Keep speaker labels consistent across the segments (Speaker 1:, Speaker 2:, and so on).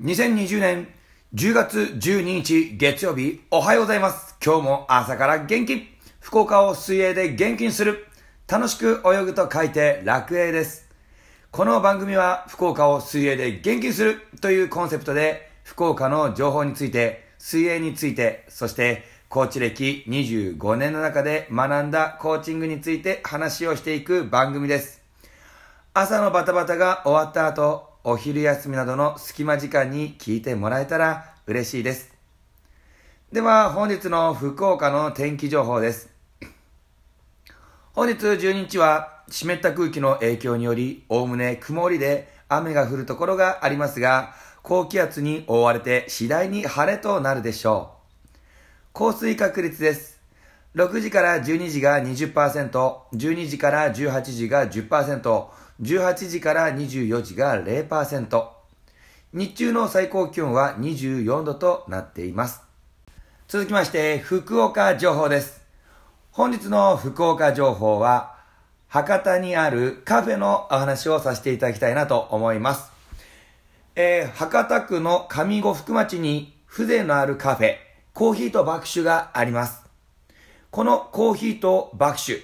Speaker 1: 2020年10月12日月曜日おはようございます。今日も朝から元気福岡を水泳で元気にする楽しく泳ぐと書いて楽泳です。この番組は福岡を水泳で元気にするというコンセプトで福岡の情報について水泳についてそしてコーチ歴25年の中で学んだコーチングについて話をしていく番組です。朝のバタバタが終わった後、お昼休みなどの隙間時間に聞いてもらえたら嬉しいです。では、本日の福岡の天気情報です。本日12日は湿った空気の影響により、おおむね曇りで雨が降るところがありますが、高気圧に覆われて次第に晴れとなるでしょう。降水確率です。6時から12時が20%、12時から18時が10%、18時から24時が0%。日中の最高気温は24度となっています。続きまして、福岡情報です。本日の福岡情報は、博多にあるカフェのお話をさせていただきたいなと思います。えー、博多区の上五福町に風情のあるカフェ、コーヒーと爆酒があります。このコーヒーと爆酒、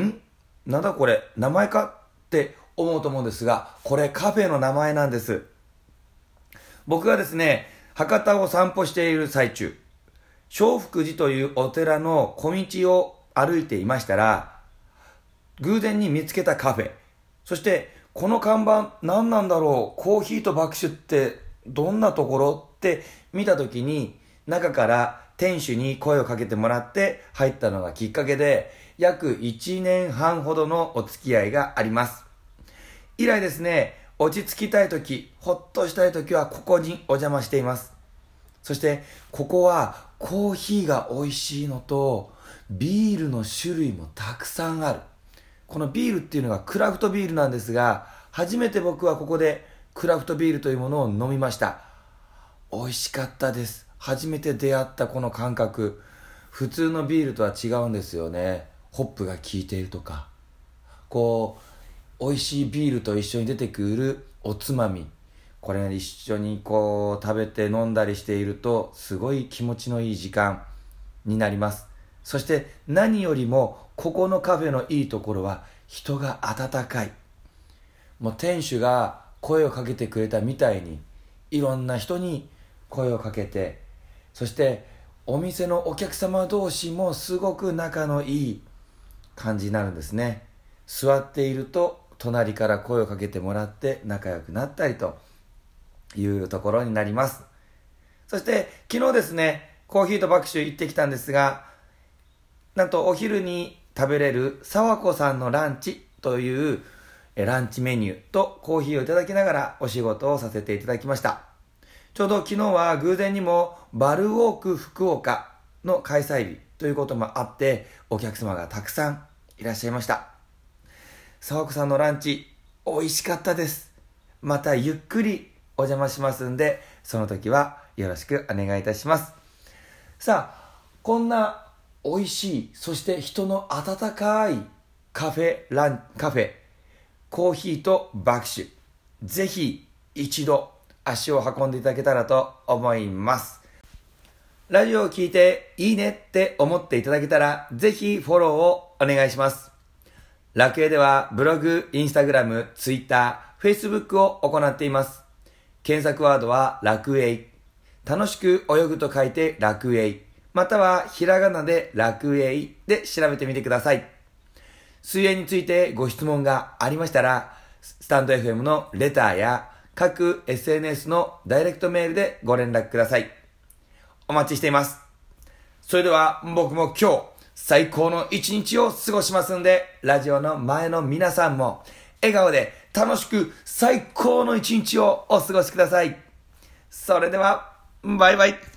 Speaker 1: ん？なんだこれ、名前か？って思うと思うんですが、これカフェの名前なんです。僕がですね、博多を散歩している最中、正福寺というお寺の小道を歩いていましたら、偶然に見つけたカフェ、そしてこの看板何なんだろう、コーヒーと爆酒ってどんなところって見た時に、中から店主に声をかけてもらって入ったのがきっかけで、約1年半ほどのお付き合いがあります。以来ですね、落ち着きたい時、ほっとしたい時はここにお邪魔しています。そして、ここはコーヒーが美味しいのと、ビールの種類もたくさんある。このビールっていうのがクラフトビールなんですが、初めて僕はここでクラフトビールというものを飲みました。美味しかったです。初めて出会ったこの感覚。普通のビールとは違うんですよね。ホップが効いているとか。こう、美味しいビールと一緒に出てくるおつまみ。これ、一緒にこう食べて飲んだりしていると、すごい気持ちのいい時間になります。そして何よりも、ここのカフェのいいところは、人が温かい。もう店主が声をかけてくれたみたいに、いろんな人に声をかけて、そしてお店のお客様同士もすごく仲のいい感じになるんですね。座っていると隣から声をかけてもらって仲良くなったりというところになります。そして昨日ですね、コーヒーと爆酒行ってきたんですが、なんとお昼に食べれる沢子さんのランチというランチメニューとコーヒーをいただきながらお仕事をさせていただきました。ちょうど昨日は偶然にもバルウォーク福岡の開催日ということもあってお客様がたくさんいらっしゃいました。沢子さんのランチ美味しかったです。またゆっくりお邪魔しますんで、その時はよろしくお願いいたします。さあ、こんな美味しい、そして人の温かいカフェ、ラン、カフェ、コーヒーと爆酒。ぜひ一度足を運んでいただけたらと思います。ラジオを聞いていいねって思っていただけたら、ぜひフォローをお願いします。楽園ではブログ、インスタグラム、ツイッター、フェイスブックを行っています。検索ワードは楽園。楽しく泳ぐと書いて楽園。またはひらがなで楽園で調べてみてください。水泳についてご質問がありましたら、スタンド FM のレターや各 SNS のダイレクトメールでご連絡ください。お待ちしています。それでは僕も今日最高の一日を過ごしますんで、ラジオの前の皆さんも笑顔で楽しく最高の一日をお過ごしください。それでは、バイバイ。